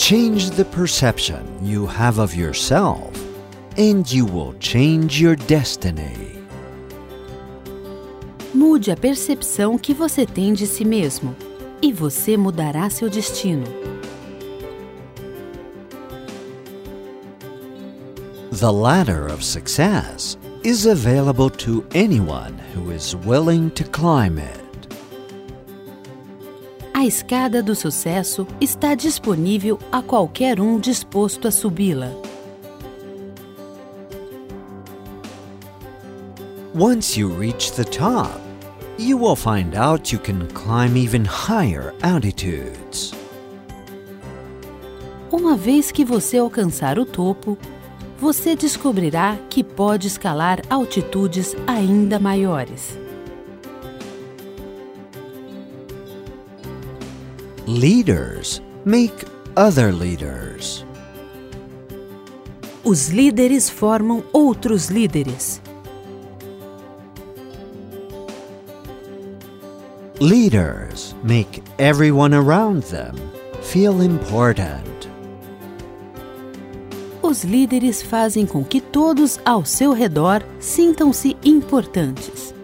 Change the perception you have of yourself, and you will change your destiny. Mude a percepção que você tem de si mesmo e você mudará seu destino. The ladder of success is available to anyone who is willing to climb it. A escada do sucesso está disponível a qualquer um disposto a subi-la. Once you reach the top, you will find out you can climb even higher altitudes. Uma vez que você alcançar o topo, você descobrirá que pode escalar altitudes ainda maiores. Leaders make other leaders. Os líderes formam outros líderes. Leaders make everyone around them feel important. Os líderes fazem com que todos ao seu redor sintam-se importantes.